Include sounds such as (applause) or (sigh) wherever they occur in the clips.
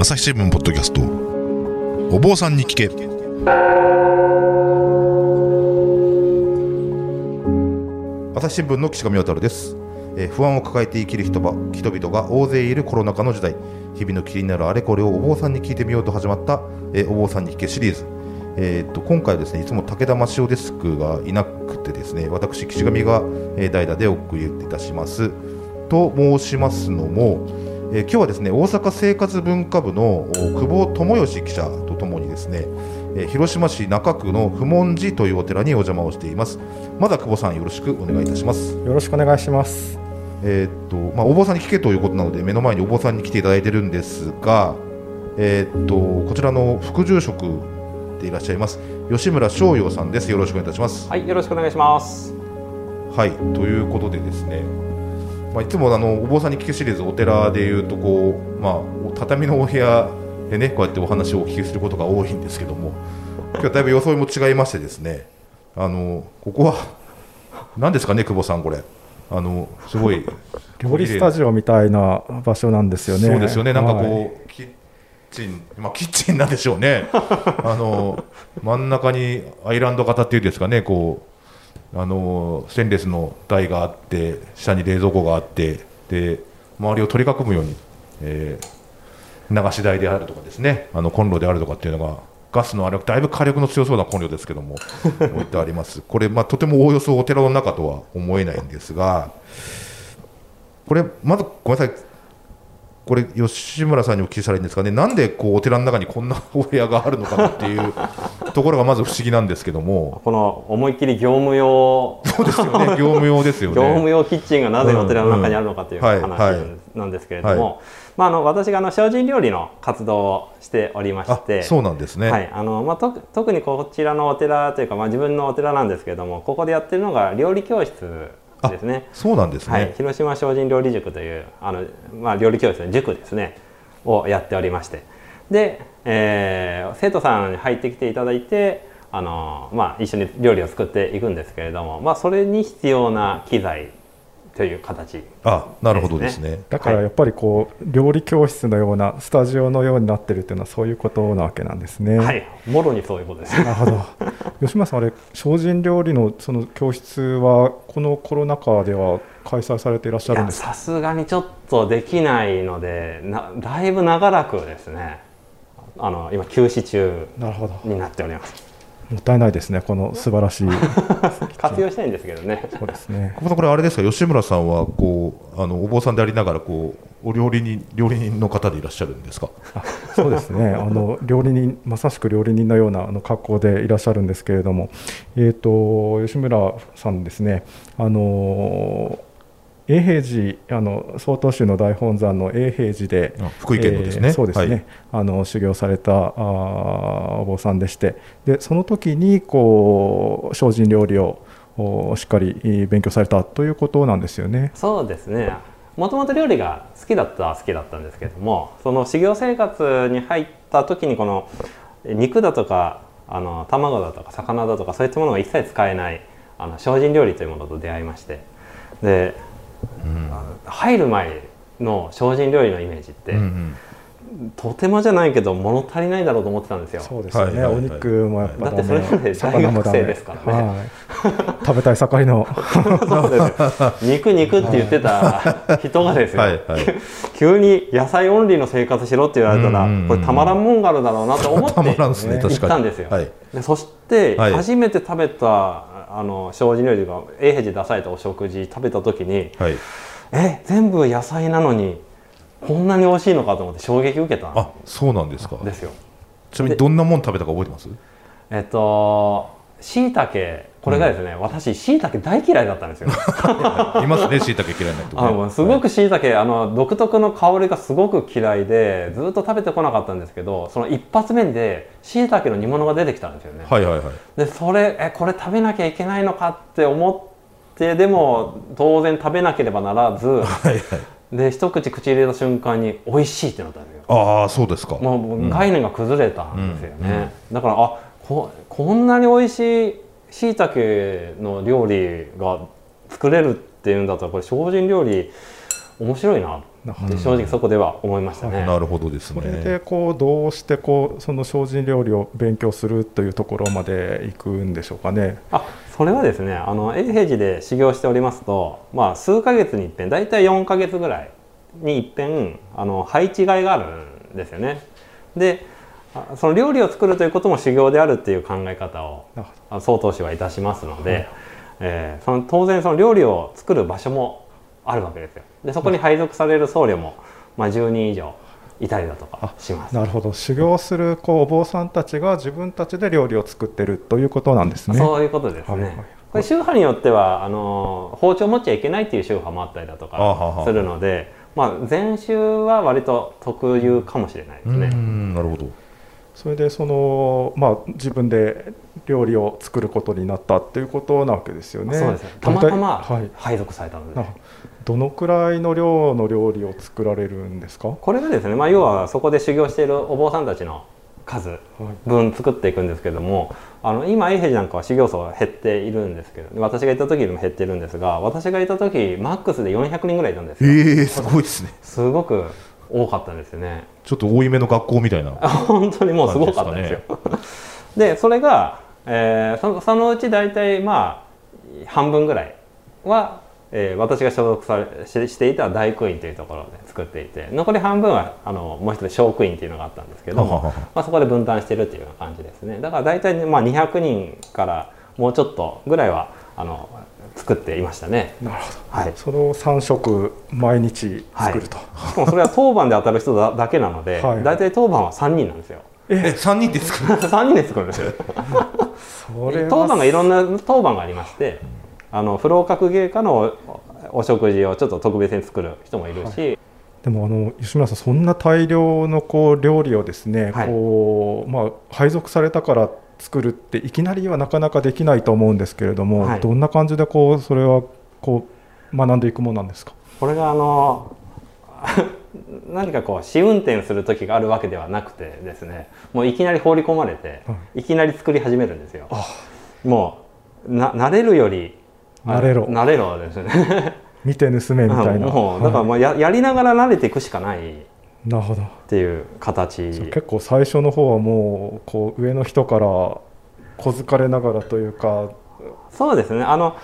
朝日新聞ポッドキャスト。お坊さんに聞け。朝日新聞の岸上渉です、えー不安を抱えて生きる人ば人々が大勢いるコロナ禍の時代。日々の気になるあれこれをお坊さんに聞いてみようと始まった、えーお坊さんに聞けシリーズ。えーっと今回はですねいつも武田真潮デスクがいなくてですね私岸上が、えー代打でお送りいたします。と申しますのも、えー今日はですね大阪生活文化部のお久保智義記者とともにですね、えー広島市中区の不問寺というお寺にお邪魔をしていますまだ久保さんよろしくお願いいたしますよろしくお願いします。えーっとまあ、お坊さんに聞けということなので目の前にお坊さんに来ていただいてるんですが、えーっとこちらの副住職でいらっしゃいます吉村翔陽さんですよろしくお願いいたします。はい、よろしくお願いします。はいということでですね、まあ、いつもあのお坊さんに聞けシリーズお寺でいうとこう、まあ、お畳のお部屋でねこうやってお話をお聞きすることが多いんですけども今日はだいぶ装いも違いましてですねあのここは何ですかね久保さんこれ。あのすごい料理スタジオみたいな場所なんですよね。そうですよね、なんかこう、はい。キッチン、まあ、キッチンなんでしょうね、あの真ん中にアイランド型っていうんですかね、こうあのステンレスの台があって、下に冷蔵庫があって、で周りを取り囲むように、えー流し台であるとかですね、あのコンロであるとかっていうのが、ガスのあれ、だいぶ火力の強そうなコンロですけども、(laughs) 置いてあります。これ、まあ、とてもおおよそお寺の中とは思えないんですが、これ、まずごめんなさい、これ吉村さんにお聞きしたらいいんですかね、なんでこうお寺の中にこんなお部屋があるのかなっていうところがまず不思議なんですけども、この思いっきり業務用、(laughs) そうですよね、業務用ですよ業務ね。用キッチンがなぜお寺の中にあるのかという話なんですけれども、はまあ、あの私があの精進料理の活動をしておりまあして、そうなんですね。はい。あのまあ、と特にこちらのお寺というか、まあ、自分のお寺なんですけれどもここでやってるのが料理教室ですね。そうなんですね。はい、広島精進料理塾というあの、まあ、料理教室の塾ですねをやっておりましてで、えー生徒さんに入ってきていただいてあの、まあ、一緒に料理を作っていくんですけれども、まあ、それに必要な機材という形あなるほどですね。だからやっぱりこう料理教室のようなスタジオのようになってるっていうのはそういうことなわけなんですね。はいもろにそういうことです。なるほど。(laughs) 吉村さんあれ精進料理のその教室はこのコロナ禍では開催されていらっしゃるんですか？さすがにちょっとできないのでなだいぶ長らくですねあの今休止中。になっておりますもったいないですねこの素晴らしい。(laughs) 活用したいんですけどねそうですね。こここれあれですか、吉村さんはこうあのお坊さんでありながらこうお料理人料理人の方でいらっしゃるんですか？あそうですねあの料理人まさしく料理人のようなあの格好でいらっしゃるんですけれども、えー、と吉村さんですねあの永平寺あの曹洞宗の大本山の永平寺であ福井県のですね。えーそうですね、はい。あの修行されたあーお坊さんでして。でその時にこう精進料理をおしっかりえー勉強されたということなんですよね。そうですね。もともと料理が好きだったは好きだったんですけどもその修行生活に入った時にこの肉だとかあの卵だとか魚だとかそういったものが一切使えないあの精進料理というものと出会いまして。で、入る前の精進料理のイメージって、うんうんとてもじゃないけど物足りないだろうと思ってたんですよ。そうですよね、はいはいはい。お肉もやっぱだってそれまで大学生ですからね。はい、食べたい盛りの。(laughs) そうです。よ肉肉って言ってた (laughs) 人がですよ、はいはい。急に野菜オンリーの生活しろって言われたら、うんうんうんこれたまらんもんがあるだろうなと思って (laughs) たまらんですね行ったんですよ、はい。でそしてはい。初めて食べたあの精進料理が永平寺で出されたお食事食べた時にはい。え全部野菜なのにこんなに美味しいのかと思って衝撃を受けたあそうなんですか。んですよちなみにどんなもん食べたか覚えてます？えっとしいたけこれがですね、私しいたけ大嫌いだったんですよ (laughs) いますね、しいたけ嫌いな人ね。あのすごくしいたけあの独特の香りがすごく嫌いでずっと食べてこなかったんですけどその一発目でしいたけの煮物が出てきたんですよね、はいはいはい。でそれえこれ食べなきゃいけないのかって思ってでも当然食べなければならずはいはい。で一口口入れた瞬間に美味しいってなったんですよああそうですか。もう概念が崩れたんですよね、だからあここんなに美味しいしいたけの料理が作れるっていうんだったらこれ精進料理面白いななって正直そこでは思いましたね。なるほどですそれねでこうどうしてこうその精進料理を勉強するというところまで行くんでしょうかね。あそれはですねあの永平寺で修行しておりますと、まあ、数ヶ月に一遍大体4ヶ月ぐらいに一遍あの配置換えがあるんですよね。であその料理を作るということも修行であるっていう考え方を曹洞師はいたしますので、えーその当然その料理を作る場所もあるわけですよ。でそこに配属される僧侶も、まあ、10人以上いたりだとかします。なるほど修行するこうお坊さんたちが自分たちで料理を作ってるということなんですね。そういうことですね。はいはいこれ宗派によってはあの包丁持っちゃいけないっていう宗派もあったりだとかするので、まあ禅宗は割と特有かもしれないですうね。んなるほどそれでそのまあ自分で料理を作ることになったっていうことなわけですよね。そうですね。たまたま配属されたので、などのくらいの量の料理を作られるんですか？これがですね、まあ要はそこで修行しているお坊さんたちの数はい分作っていくんですけども、あの今永平寺なんかは修行僧が減っているんですけど、私がいた時よりも減ってるんですが、私がいた時マックスで400人ぐらいいたんですよ。ええすごいですねすごく多かったんですよね。ちょっと多いめの学校みたいな (laughs) 本当にもうすごかったんですよ。でそれが、えーそそのうち大体まあ半分ぐらいは、えー私が所属されししていた大工院というところで作っていて残り半分はあのもう一つ小工院というのがあったんですけどまあ、そこで分担してるっていうような感じですねだから大体、まあ、200人からもうちょっとぐらいはあの作っていましたね。なるほど。はいその三食毎日作ると。しかもそれは当番で当たる人だだけなので、(laughs) はい大体当番は3人なんですよ。え三人ですか3人で作るんですよ。それは当番がいろんな当番がありましてあの不老格芸家のおお食事をちょっと特別に作る人もいるし、でもあの吉村さんそんな大量のこう料理をですね、はいこうまあ配属されたから作るっていきなりはなかなかできないと思うんですけれども、はいどんな感じでこうそれはこう学んでいくものなんですか？これがあの (laughs) 何かこう試運転する時があるわけではなくてですねもういきなり放り込まれて、、はいきなり作り始めるんですよ。もうな慣れるより慣れろ慣れろですね。(laughs) 見て盗めみたいな。もうだからはまあややりながら慣れていくしかないなるほど。ていう形。結構最初の方はもうこう上の人から小づかれながらというか。そうですね。あの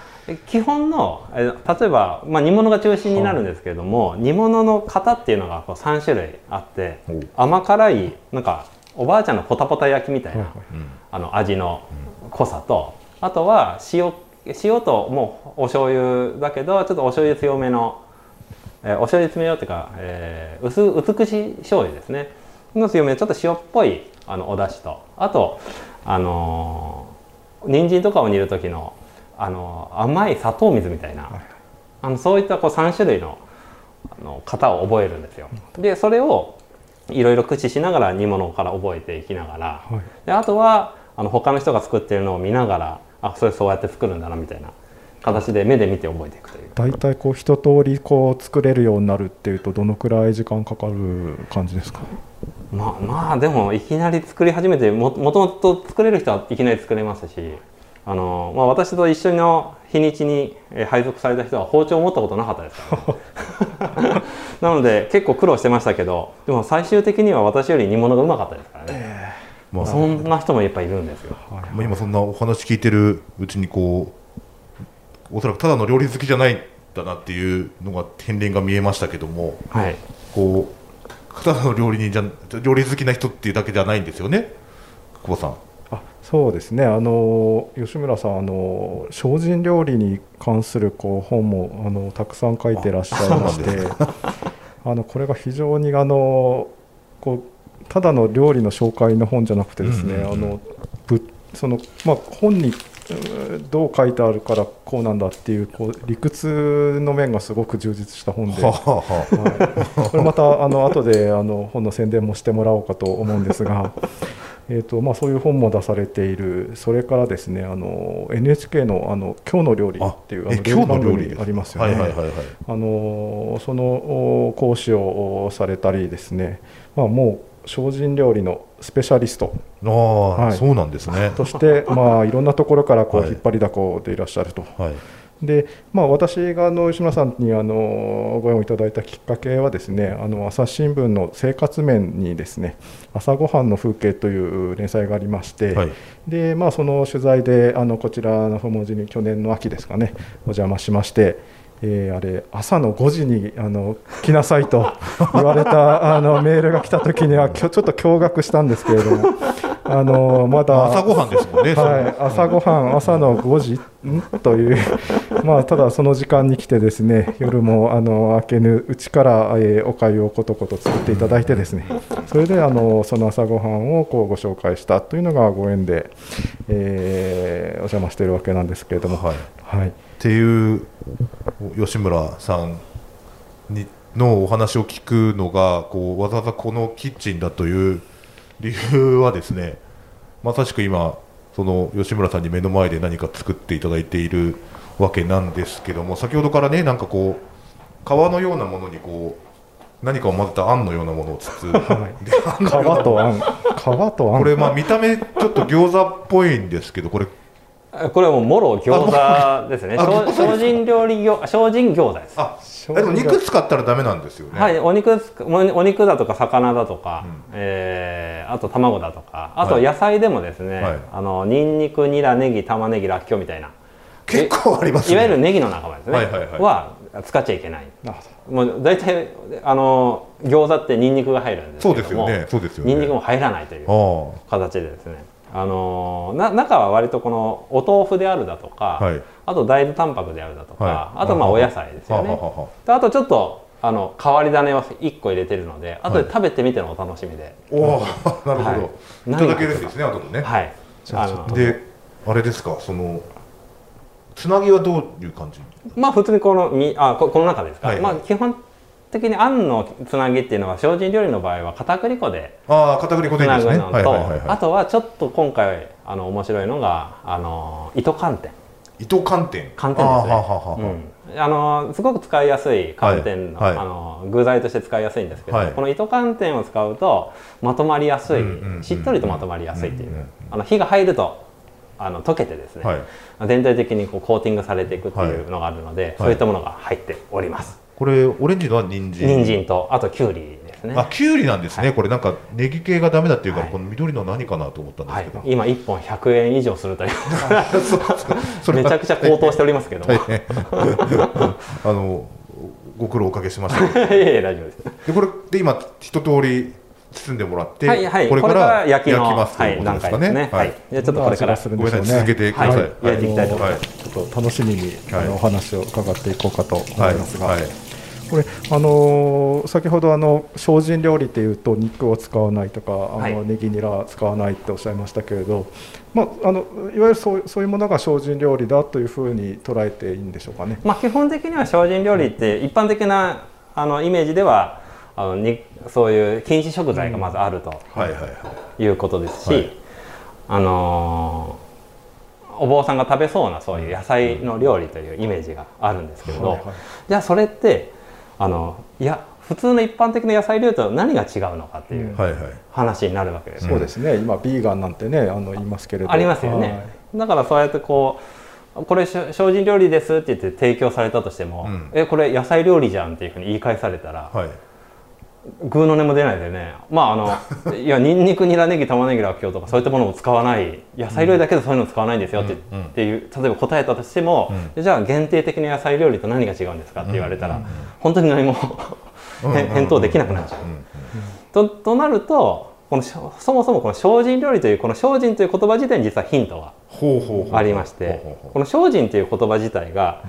基本のえ例えば、まあ、煮物が中心になるんですけれども、煮物の型っていうのがこう3種類あってお甘辛いなんかおばあちゃんのポタポタ焼きみたいな、はいはい。うん。あの味の濃さとあとは塩塩ともうお醤油だけどちょっとお醤油強めの、えーお醤油強めよっていうか、えー薄美しい醤油ですね。の強めのちょっと塩っぽいあのお出汁とあとあのー人参とかを煮る時の、あのー甘い砂糖水みたいな、あのそういったこう3種類のあの型を覚えるんですよ。でそれをいろいろ駆使しながら煮物から覚えていきながら、はい。であとはあの他の人が作ってるのを見ながらあそれそうやって作るんだなみたいな形で目で見て覚えていくという。大体こう一通りこう作れるようになるっていうとどのくらい時間かかる感じですか？まあまあでもいきなり作り始めてももともと作れる人はいきなり作れますしあの、まあ、私と一緒の日にちにえー配属された人は包丁を持ったことなかったですから、(laughs) なので結構苦労してましたけどでも最終的には私より煮物がうまかったですからね、まあそんな人もいっぱいいるんですよ。はい。まあ、今そんなお話聞いてるうちにこうおそらくただの料理好きじゃないんだなっていうのが片鱗が見えましたけどもはい。こうただの料理人じゃ料理好きな人っていうだけじゃないんですよね？久保さん。あそうですね。あの吉村さんあの精進料理に関するこう本もあのたくさん書いてらっしゃいまして (laughs) あのこれが非常にあのこうただの料理の紹介の本じゃなくてですね、うんうんうん。あのぶそのまあ、本にどう書いてあるからこうなんだっていうこう理屈の面がすごく充実した本で。はい、これまたあの後であの本の宣伝もしてもらおうかと思うんですが、えーとまあ、そういう本も出されている。それからですねあの NHK のあの「今日の料理」あっていうあえの今日の料理？組ありますよね。そのお講師をされたりですね、まあ、もう精進料理のスペシャリスト。ああ、はい。そうなんですね。(laughs) として、まあ、いろんなところからこうはい。引っ張りだこでいらっしゃると。はい。で、まあ、私があの吉村さんにあのご縁をいただいたきっかけはですねあの朝日新聞の生活面にですね朝ごはんの風景という連載がありまして、はい。でまあ、その取材であのこちらの文字に去年の秋ですかねお邪魔しまして、えーあれ朝の5時にあの来なさいと言われた (laughs) あのメールが来た時にはきょちょっと驚愕したんですけれども (laughs) あのまだ朝ごはんですもんね。はい、朝ごはん、朝の5時ん？という、(laughs) まあ、ただその時間に来て、ですね夜もあの明けぬうちから、えーおかゆをことこと作っていただいて、ですねそれであのその朝ごはんをこうご紹介したというのがご縁で、えーお邪魔しているわけなんですけれども、はい。っはい、ていう吉村さんにのお話を聞くのがこうわざわざこのキッチンだという理由はですねまさしく今その吉村さんに目の前で何か作っていただいているわけなんですけども先ほどからねなんかこう皮のようなものにこう何かを混ぜたあんのようなものを包んで皮とあん、皮とあん、これまあ見た目ちょっと餃子っぽいんですけどこれこれはもうもろ餃子ですね。精進料理餃精進餃子です。あでも肉使ったらダメなんですよね。はい、お肉つくおお肉だとか魚だとか、うん。えーあと卵だとかあとはい野菜でもですね、はい。あのニンニクニラネギ玉ねぎらっきょうみたいな。結構ありますね。いわゆるネギの仲間ですね、はいはいはい。は使っちゃいけない。もう大体あの餃子ってニンニクが入るんですそうけどもですよね。そうですよね。ニンニクも入らないというあ。形でですねあのな中は割とこのお豆腐であるだとか、はい。あと大豆タンパクであるだとか、はい。あとまあお野菜ですよね。ははははであとちょっとあの変わり種を1個入れてるので後で食べてみてのお楽しみで、おお (laughs) なるほど、はい。い、ただけるんですね後でね、はい。じゃあであれですかそのつなぎはどういう感じ？まあ普通にこのみあここの中ですか、はい。まあ基本的にあんのつなぎっていうのは精進料理の場合は片栗粉でああ片栗粉つなぐのと、あとはちょっと今回あの面白いのがあの糸寒天。い糸寒天。寒天ですね。あのすごく使いやすい寒天の,、あの具材として使いやすいんですけど、はい。この糸寒天を使うとまとまりやすい、しっとりとまとまりやすいっていう、あの火が入るとあの溶けてですね、はい。全体的にこうコーティングされていくっていうのがあるので、そういったものが入っております、これオレンジのは人参。人参とあときゅうりですね。あきゅうりなんですね、はい。これなんかネギ系がダメだっていうから、はい。この緑の何かなと思ったんですはい。けど、、今1本100円以上するという。(laughs) めちゃくちゃ高騰しておりますけど。(laughs) (laughs) あのご苦労おかけしました。いえいえ大丈夫です。でこれで今一通り包んでもらって、はいはい。これから焼きのますということですかね。階ですね。はい、じゃあちょっとこれから。ごめんなさい。続けてください、はい。焼いていきたいと思います。どちょっと楽しみに、お話を伺っていこうかと思いはい。ますが、はいこれあのー先ほどあの精進料理っていうと肉を使わないとかあの、はい。ネギニラ使わないっておっしゃいましたけれど、まあ、あのいわゆるそうそういうものが精進料理だというふうに捉えていいんでしょうかね。まあ、基本的には精進料理って一般的なあのイメージではあのにそういう禁止食材がまずあるとはいはいはい。いうことですし、はい。あのーお坊さんが食べそうなそういう野菜の料理というイメージがあるんですけれど、じゃあそれってあのいや普通の一般的な野菜料理と何が違うのかっていうはいはい。話になるわけです。よそうですね、今、ビーガンなんてね、あの言いますけれど、ありますよね、だからそうやってこうこれし精進料理ですって言って提供されたとしても、うん。えこれ野菜料理じゃんっていうふうに言い返されたら、はいグーの音も出ないでね。まああの (laughs) いやニンニクニラネギ玉ねぎらっきょうとかそういったものを使わない。野菜料理だけどそういうの使わないんですよって,、う。んうん。っていう例えば答えたとしても、じゃあ限定的な野菜料理と何が違うんですかって言われたら、本当に何もへ (laughs) 返答できなくなっちゃう。ととなるとこのそもそもこの精進料理というこの精進という言葉自体に実はヒントがありましてこの精進という言葉自体が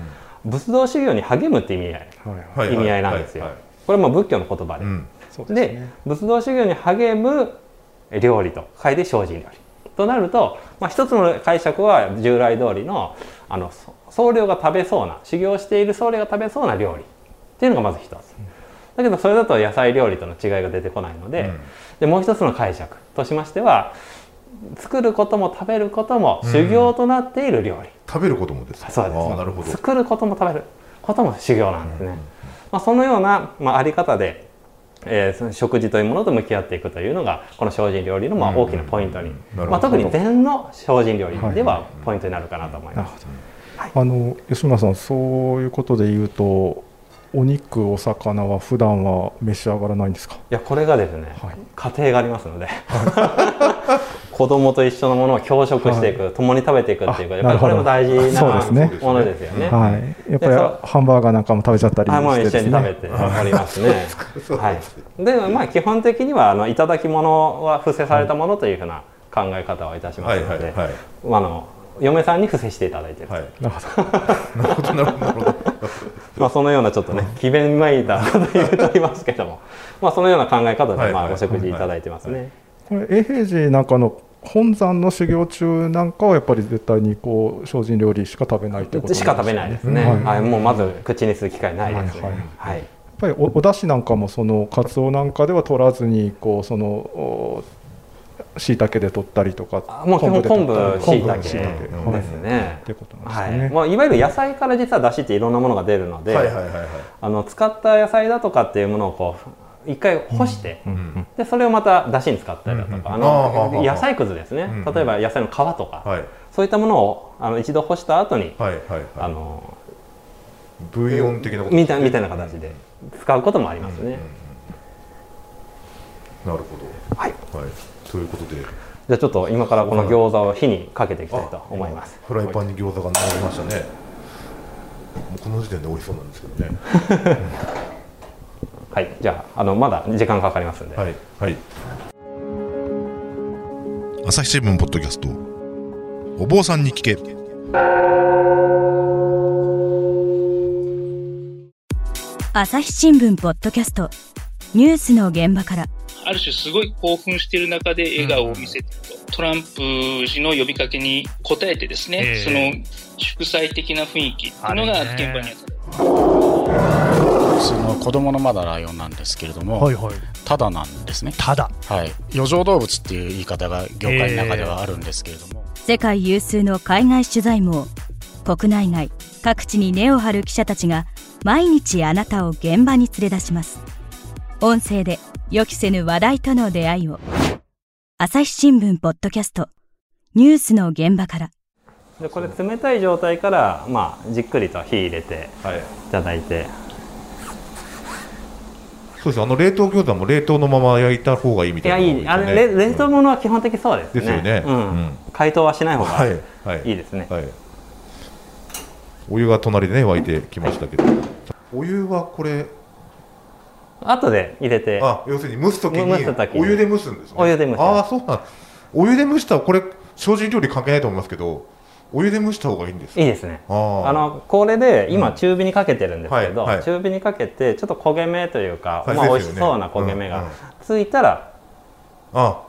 仏道修行に励むって意味合い。はいはい意味合いなんですよ。はいはいこれも仏教の言葉で、うん。ですでね。仏道修行に励む料理と書いて精進料理となると、まあ、一つの解釈は従来通りのあのそ僧侶が食べそうな修行している僧侶が食べそうな料理っていうのがまず一つ。だけどそれだと野菜料理との違いが出てこないので,、うん。でもう一つの解釈としましては作ることも食べることも修行となっている料理、食べることもですか？そうです。なるほど。作ることも食べることも修行なんですね、まあ、そのような、まあ、あり方で、えーその食事というものと向き合っていくというのがこの精進料理のまあうん大きなポイントに、まあ、特に禅の精進料理でははポイントになるかなと思います。なるほどあの吉村さんそういうことで言うとお肉お魚は普段は召し上がらないんですか？いやこれがですね、はい。家庭がありますので (laughs) 子供と一緒のものを共食していく、共に食べていくっていうかやっぱりこれも大事そうですね。なものですよね。はい。やっぱりハンバーガーなんかも食べちゃったりはい、もうして一緒に食べておりますね。はい。で、まあ基本的にはあの頂き物は伏せされたものというふうな考え方をいたしますので、はいはいあの嫁さんに伏せしていただいてる、はい。なるほどなるほどなるほどまあそのようなちょっとね詭弁めいたこと言うとりますけども、まあそのような考え方でまあはいはいお食事いただいてますね。これ永平寺なんかの本山の修行中なんかはやっぱり絶対にこう精進料理しか食べないってことなんですしか食べないですね。うんはい、もうまず口にする機会ないですね。はいはい。やっぱりおお出汁なんかもそのカツオなんかでは取らずにこうそのお椎茸で取ったりとかあもう基本で昆布椎茸昆布椎茸うんはいですねっ。てことなんはい、ですね。もういわゆる野菜から実は出汁っていろんなものが出るので、はいはいはいはいあの使った野菜だとかっていうものをこう一回干して、でそれをまた出汁に使ったりだとか、あの野菜くずですね、例えば野菜の皮とか、はい。そういったものをあの一度干した後に、はいはいはい。あのブイヨン的なこと？みたいみたいな形で使うこともありますね。なるほはい、どはい。ということで。じゃあちょっと今からこの餃子を火にかけていきたいと思います。フライパンに餃子が並びましたね。もうこの時点で美味しそうなんですけどねはい、じゃああのまだ時間かかりますんで。はいはい。朝日新聞ポッドキャスト。お坊さんに聞け。朝日新聞ポッドキャスト。ニュースの現場から。ある種すごい興奮している中で笑顔を見せてると、トランプ氏の呼びかけに応えてですね、ええその祝祭的な雰囲気っていうのが現場にあった。その子供のまだライオンなんですけれども、はいはい。ただなんですね。ただ。はい。余剰動物っていう言い方が業界の中ではあるんですけれども、世界有数の海外取材網国内外各地に根を張る記者たちが毎日あなたを現場に連れ出します音声で予期せぬ話題との出会いを朝日新聞ポッドキャストニュースの現場からでこれ冷たい状態から、まあ、じっくりと火入れてはいいただいてそうですあの冷凍餃子も冷凍のまま焼いた方がいいみいやたい。ないいあれれ冷凍物は基本的そうですね。ですよね。うん。うん。解凍はしない方はいがはい。いいですね、はい。お湯が隣でね沸いてきましたけど、お湯はこれ。後で入れて。あ要するに蒸すときに蒸す時に。お湯で蒸すんですね。お湯で蒸す。ああそうなん。お湯で蒸したらこれ精進料理関係ないと思いますけどお湯で蒸した方がいいんですかいいですね。あのこれで今うん。中火にかけてるんですけど、はいはい。中火にかけてちょっと焦げ目というか、はい。まあ、美味しそうな焦げ目がうんうん。ついたらあ。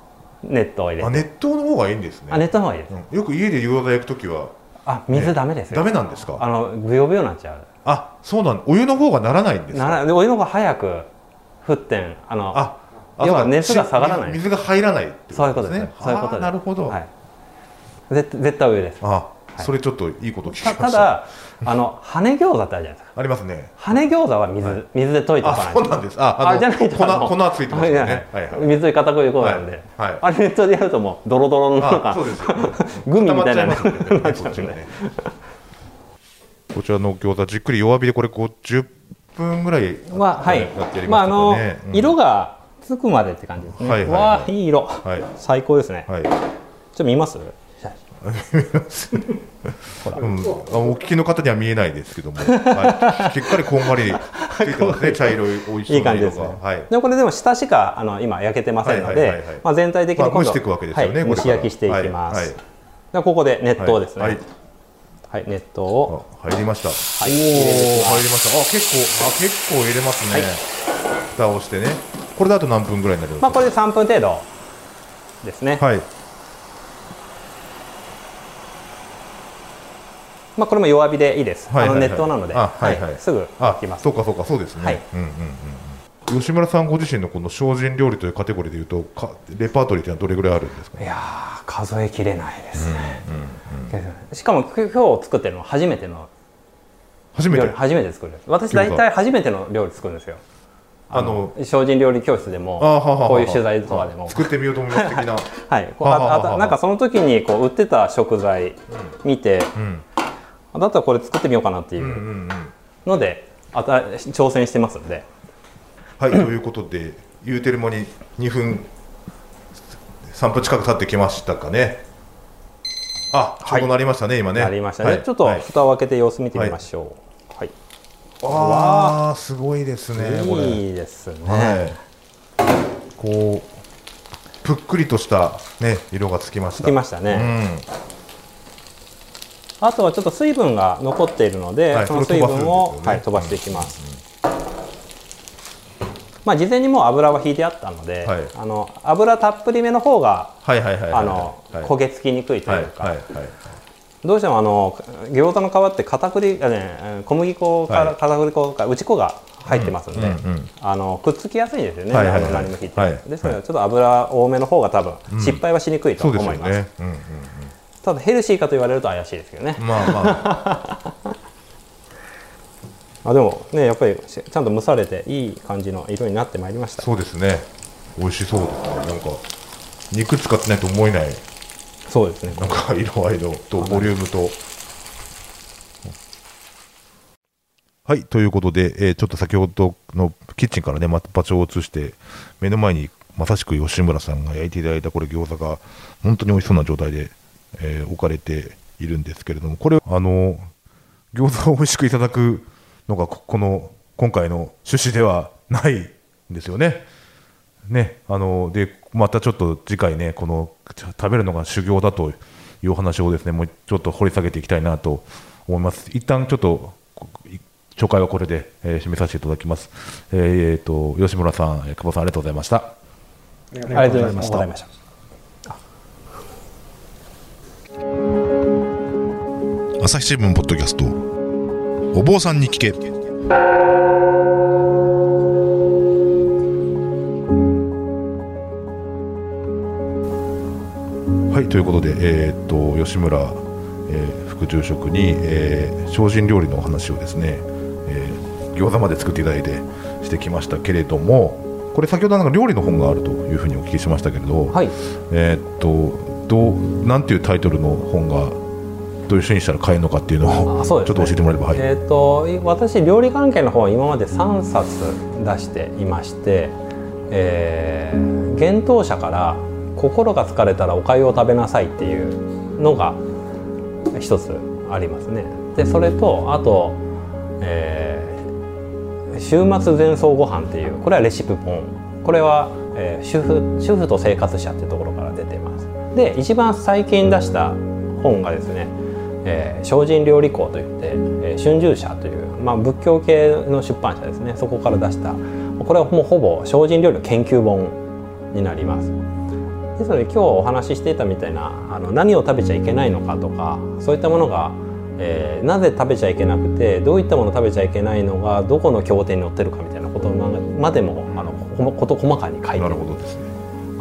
熱湯を入れて。あ熱湯の方がいいんですね。あ熱湯の方がいいです、うん。よく家で餃子焼くときはあ水ダメですよ、ダメなんですか？あのブヨブヨになっちゃう。あそうなんお湯の方がならないんですか？ならでお湯の方が早く沸点あのああ要は熱が下がらない。水水が入らないってそういうことです。ねですそういうことです。なるほど、はい、絶絶対お湯です。あい。それちょっといいこと聞きまたした。ただあの羽根餃子ってあるじゃないですか。ありますね。羽根餃子は水,、水で溶いておかないあそうなんです。ああじゃないと粉粉ついてますよね。はいはいはい。水で片栗粉なんで、はい。はい。あれ熱湯でやるともうドロドロのなんあかそうですよ。グミみたいな。固まっちゃいますよねなっちゃうんでこっちらの餃子じっくり弱火でこれ50分ぐらいまあはい。まああの色がつくまでって感じですね、はいはいはい。わあいい色、はい。最高ですね、はい。ちょっと見ます？うん、あお聞きの方には見えないですけども、はい、しっかりこんがりついてますね、(laughs) 茶色い美味しい感じですねが。。はい。でもこれでも下しかあの今焼けてませんのではいはいはいはい、まあ全体的に今度まあ蒸していくわけですよねはい蒸し焼きしていきます。はいはいここで熱湯ですね。ははいい、熱湯をあ入りました。はいおお、入りました。あ、結構、あ、結構入れますね。蓋をしてね。これだと何分ぐらいになるんですか？まあこれで3分程度ですね。はい。まあこれも弱火でいいです。あのはいはいはい熱湯なので、あはいはいすぐあ焼きます。そうかそうかそうですね。はいうんうんうんうん。吉村さんご自身のこの精進料理というカテゴリーでいうと、かレパートリーっていうのはどれぐらいあるんですか？いやー数えきれないですね。しかも今日作ってるのは初めての初めて？料理。初めて作る。私大体初めての料理作るんですよ。あの精進料理教室でもこういう取材とかでも作ってみようと思います的な。はい、あとなんかその時にこう売ってた食材見て、うん。だったらこれ作ってみようかなっていう。んううん。ので、あた挑戦してますんで。はい、(clears throat) ということで、言うてる間に2分、3分近く経ってきましたかね。あ、ちょうどなりましたね、今ね。なりましたね、はい。ちょっとはい。蓋を開けて様子見てみましょう。はい、ああ、すごいですね、これ。いいですね、はい。こう、ぷっくりとしたね、色がつきました。つきましたね、あとはちょっと水分が残っているので、はい。その水分をね。はい、飛ばしていきます、まあ事前にもう油は引いてあったので、はい。あの油たっぷりめの方がはいはいはいはいはい。あの、はい。焦げ付きにくいとはいいうか。どうしてもあの餃子の皮って片栗あ、ね、小麦粉から、はい。片栗粉から内粉が入ってますんで、うんうんうんあのくっつきやすいんですよね、はいはいはい。何も引いて、はい。ですのでちょっと油多めの方が多分失敗はしにくいと思います,、うんただヘルシーかと言われると怪しいですけどねうん。まあまあ、(laughs) あでもねやっぱりちゃんと蒸されていい感じの色になってまいりましたそうですね。美味しそうですね。なんか、肉使ってないと思えない、そうですねなんか色合いのとボリュームと。はい、ということで、えーちょっと先ほどのキッチンからね、また場所を移して、目の前にまさしく吉村さんが焼いていただいたこれ餃子が、本当に美味しそうな状態で、えー置かれているんですけれども、これ、あの、餃子を美味しくいただくのが、ここの、今回の趣旨ではないんですよね。ね、あのでまたちょっと次回ね、この食べるのが修行だというお話をですね、もうちょっと掘り下げていきたいなと思います。一旦ちょっと紹介はこれで、えー締めさせていただきます。えー、と吉村さん、えー久保さんありがとうございました。ありがとうございました朝日新聞ポッドキャスト。お坊さんに聞け。はいということで、えーっと吉村、えー副住職に、えー精進料理のお話をですね、えー餃子まで作っていただいてしてきましたけれどもこれ先ほどなんか料理の本があるというふうにお聞きしましたけれど、はい。えーっとどうなんていうタイトルの本がどういう人にしたら買えるのかっていうのをちょっと教えてもらえれば、はい。えー、とい私料理関係の本は今まで3冊出していまして、えー幻冬舎から「心が疲れたらお粥を食べなさい」っていうのが一つありますね。でそれとあと、えー週末前奏ご飯っていうこれはレシピ本。これは、えー主婦主婦と生活者っていうところから出てます。で一番最近出した本がですねえー精進料理校といって、えー春秋社という、まあ、仏教系の出版社ですね。そこから出したこれはもうほぼ精進料理の研究本になります。ですので今日お話ししていたみたいなあの何を食べちゃいけないのかとかそういったものが、えーなぜ食べちゃいけなくてどういったもの食べちゃいけないのがどこの経典に載ってるかみたいなことまでもあのこと細かに書いて。なるるほどですね。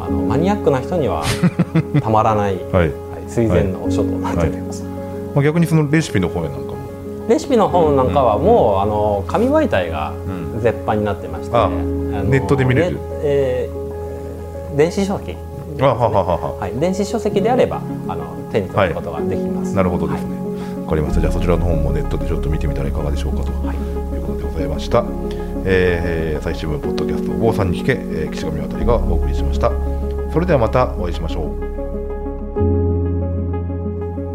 あのマニアックな人には (laughs) たまらない、はい、はい、垂涎の書となっております。まあ、逆にそのレシピの本やなんかも？レシピの本なんかはもう、あの紙媒体がうん。絶版になってまして、ああのネットで見れる？ねえー電子書籍、あはははは。はい、電子書籍であればあの手に取ることができます。なるほどですね。わ、かりました。じゃあそちらの本もネットでちょっと見てみたらいかがでしょうかと。はい。いうことでございました、えー、朝日新聞ポッドキャストお坊さんに聞け、えー、岸上渡がお送りしましたそれではまたお会いしましょう。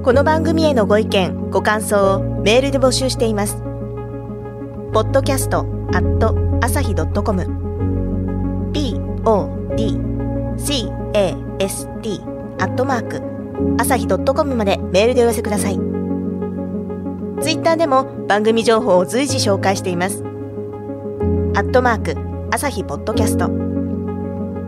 この番組へのご意見ご感想をメールで募集しています。ポッドキャストアット朝日ドットコム。podcast アットマーク朝日ドットコムまでメールでお寄せください。ツイッターでも番組情報を随時紹介しています。アットマーク朝日ポッドキャスト。